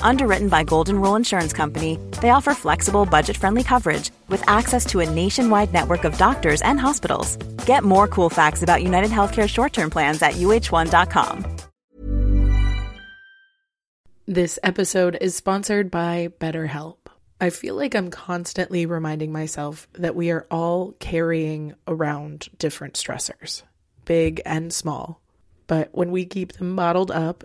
Underwritten by Golden Rule Insurance Company, they offer flexible, budget-friendly coverage with access to a nationwide network of doctors and hospitals. Get more cool facts about United Healthcare short-term plans at uh1.com. This episode is sponsored by BetterHelp. I feel like I'm constantly reminding myself that we are all carrying around different stressors, big and small. But when we keep them bottled up,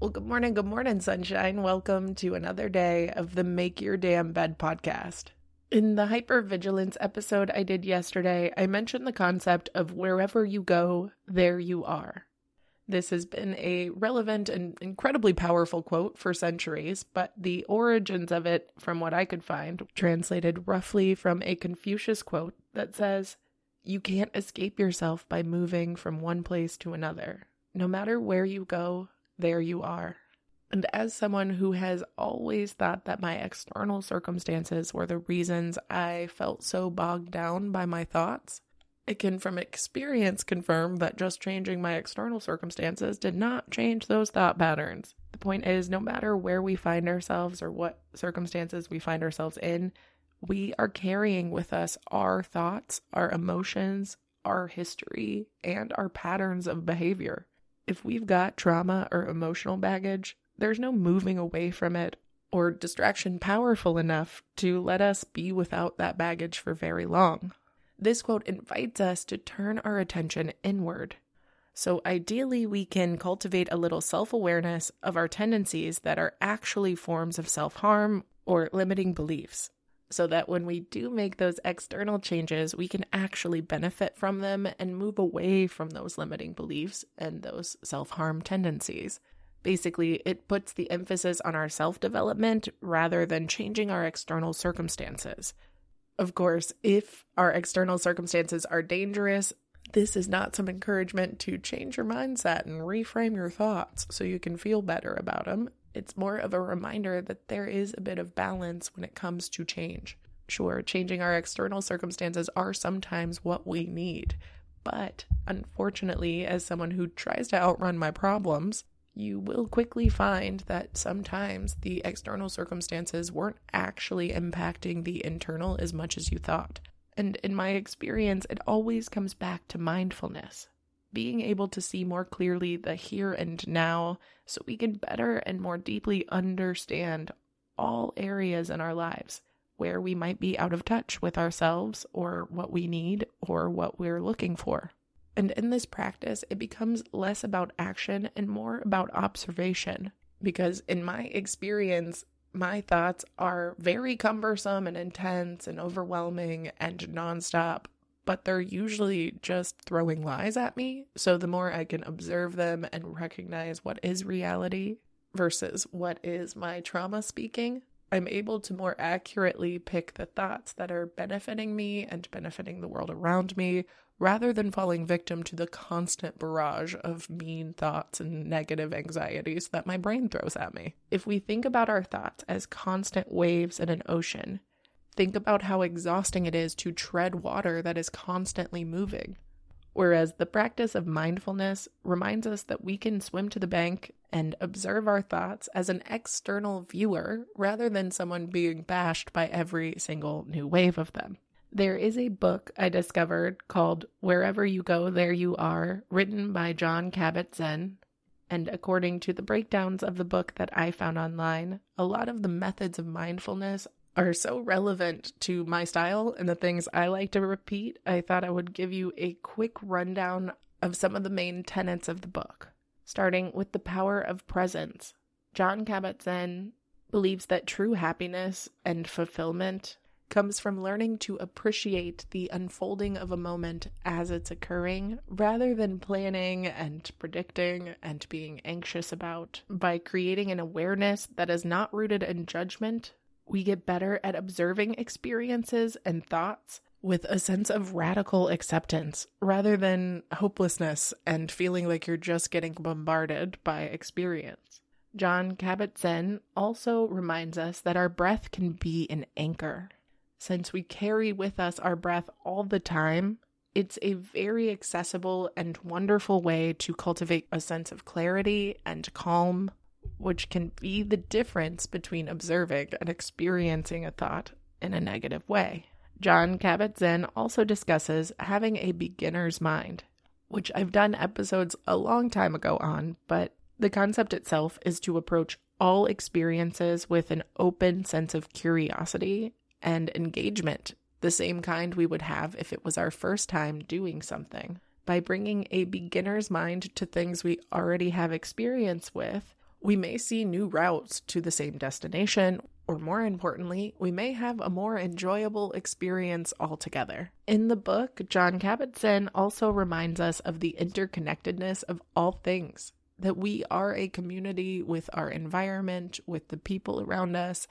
Well, good morning, good morning, sunshine. Welcome to another day of the Make Your Damn Bed podcast. In the hypervigilance episode I did yesterday, I mentioned the concept of wherever you go, there you are. This has been a relevant and incredibly powerful quote for centuries, but the origins of it, from what I could find, translated roughly from a Confucius quote that says, You can't escape yourself by moving from one place to another. No matter where you go, there you are. And as someone who has always thought that my external circumstances were the reasons I felt so bogged down by my thoughts, I can from experience confirm that just changing my external circumstances did not change those thought patterns. The point is, no matter where we find ourselves or what circumstances we find ourselves in, we are carrying with us our thoughts, our emotions, our history, and our patterns of behavior. If we've got trauma or emotional baggage, there's no moving away from it or distraction powerful enough to let us be without that baggage for very long. This quote invites us to turn our attention inward. So, ideally, we can cultivate a little self awareness of our tendencies that are actually forms of self harm or limiting beliefs, so that when we do make those external changes, we can actually benefit from them and move away from those limiting beliefs and those self harm tendencies. Basically, it puts the emphasis on our self development rather than changing our external circumstances. Of course, if our external circumstances are dangerous, this is not some encouragement to change your mindset and reframe your thoughts so you can feel better about them. It's more of a reminder that there is a bit of balance when it comes to change. Sure, changing our external circumstances are sometimes what we need. But unfortunately, as someone who tries to outrun my problems, you will quickly find that sometimes the external circumstances weren't actually impacting the internal as much as you thought. And in my experience, it always comes back to mindfulness. Being able to see more clearly the here and now so we can better and more deeply understand all areas in our lives where we might be out of touch with ourselves or what we need or what we're looking for. And in this practice, it becomes less about action and more about observation. Because in my experience, my thoughts are very cumbersome and intense and overwhelming and nonstop, but they're usually just throwing lies at me. So the more I can observe them and recognize what is reality versus what is my trauma speaking, I'm able to more accurately pick the thoughts that are benefiting me and benefiting the world around me rather than falling victim to the constant barrage of mean thoughts and negative anxieties that my brain throws at me. If we think about our thoughts as constant waves in an ocean, think about how exhausting it is to tread water that is constantly moving. Whereas the practice of mindfulness reminds us that we can swim to the bank and observe our thoughts as an external viewer rather than someone being bashed by every single new wave of them. There is a book I discovered called Wherever You Go, There You Are, written by Jon Kabat Zinn. And according to the breakdowns of the book that I found online, a lot of the methods of mindfulness are so relevant to my style and the things I like to repeat. I thought I would give you a quick rundown of some of the main tenets of the book, starting with the power of presence. Jon Kabat Zinn believes that true happiness and fulfillment comes from learning to appreciate the unfolding of a moment as it's occurring rather than planning and predicting and being anxious about. By creating an awareness that is not rooted in judgment, we get better at observing experiences and thoughts with a sense of radical acceptance rather than hopelessness and feeling like you're just getting bombarded by experience. Jon Kabat Zinn also reminds us that our breath can be an anchor since we carry with us our breath all the time, it's a very accessible and wonderful way to cultivate a sense of clarity and calm, which can be the difference between observing and experiencing a thought in a negative way. Jon Kabat Zinn also discusses having a beginner's mind, which I've done episodes a long time ago on, but the concept itself is to approach all experiences with an open sense of curiosity and engagement, the same kind we would have if it was our first time doing something. By bringing a beginner's mind to things we already have experience with, we may see new routes to the same destination, or more importantly, we may have a more enjoyable experience altogether. In the book, Jon Kabat Zinn also reminds us of the interconnectedness of all things, that we are a community with our environment, with the people around us,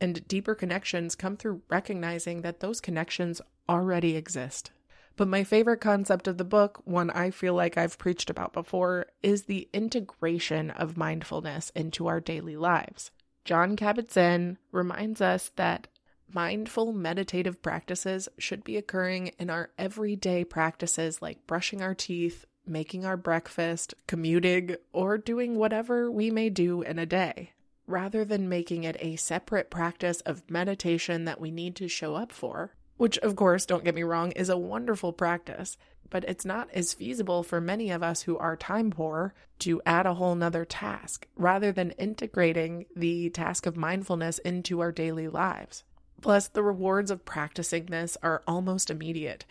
and deeper connections come through recognizing that those connections already exist. But my favorite concept of the book, one I feel like I've preached about before, is the integration of mindfulness into our daily lives. Jon Kabat Zinn reminds us that mindful meditative practices should be occurring in our everyday practices like brushing our teeth, making our breakfast, commuting, or doing whatever we may do in a day rather than making it a separate practice of meditation that we need to show up for, which, of course, don't get me wrong, is a wonderful practice, but it's not as feasible for many of us who are time poor to add a whole nother task rather than integrating the task of mindfulness into our daily lives. Plus, the rewards of practicing this are almost immediate.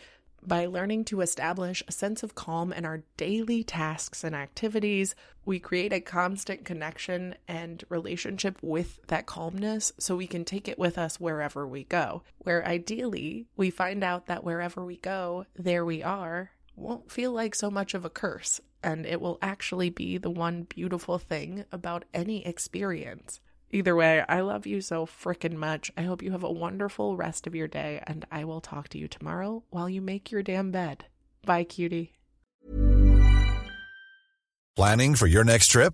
By learning to establish a sense of calm in our daily tasks and activities, we create a constant connection and relationship with that calmness so we can take it with us wherever we go. Where ideally, we find out that wherever we go, there we are, won't feel like so much of a curse, and it will actually be the one beautiful thing about any experience. Either way, I love you so frickin' much. I hope you have a wonderful rest of your day, and I will talk to you tomorrow while you make your damn bed. Bye, cutie. Planning for your next trip?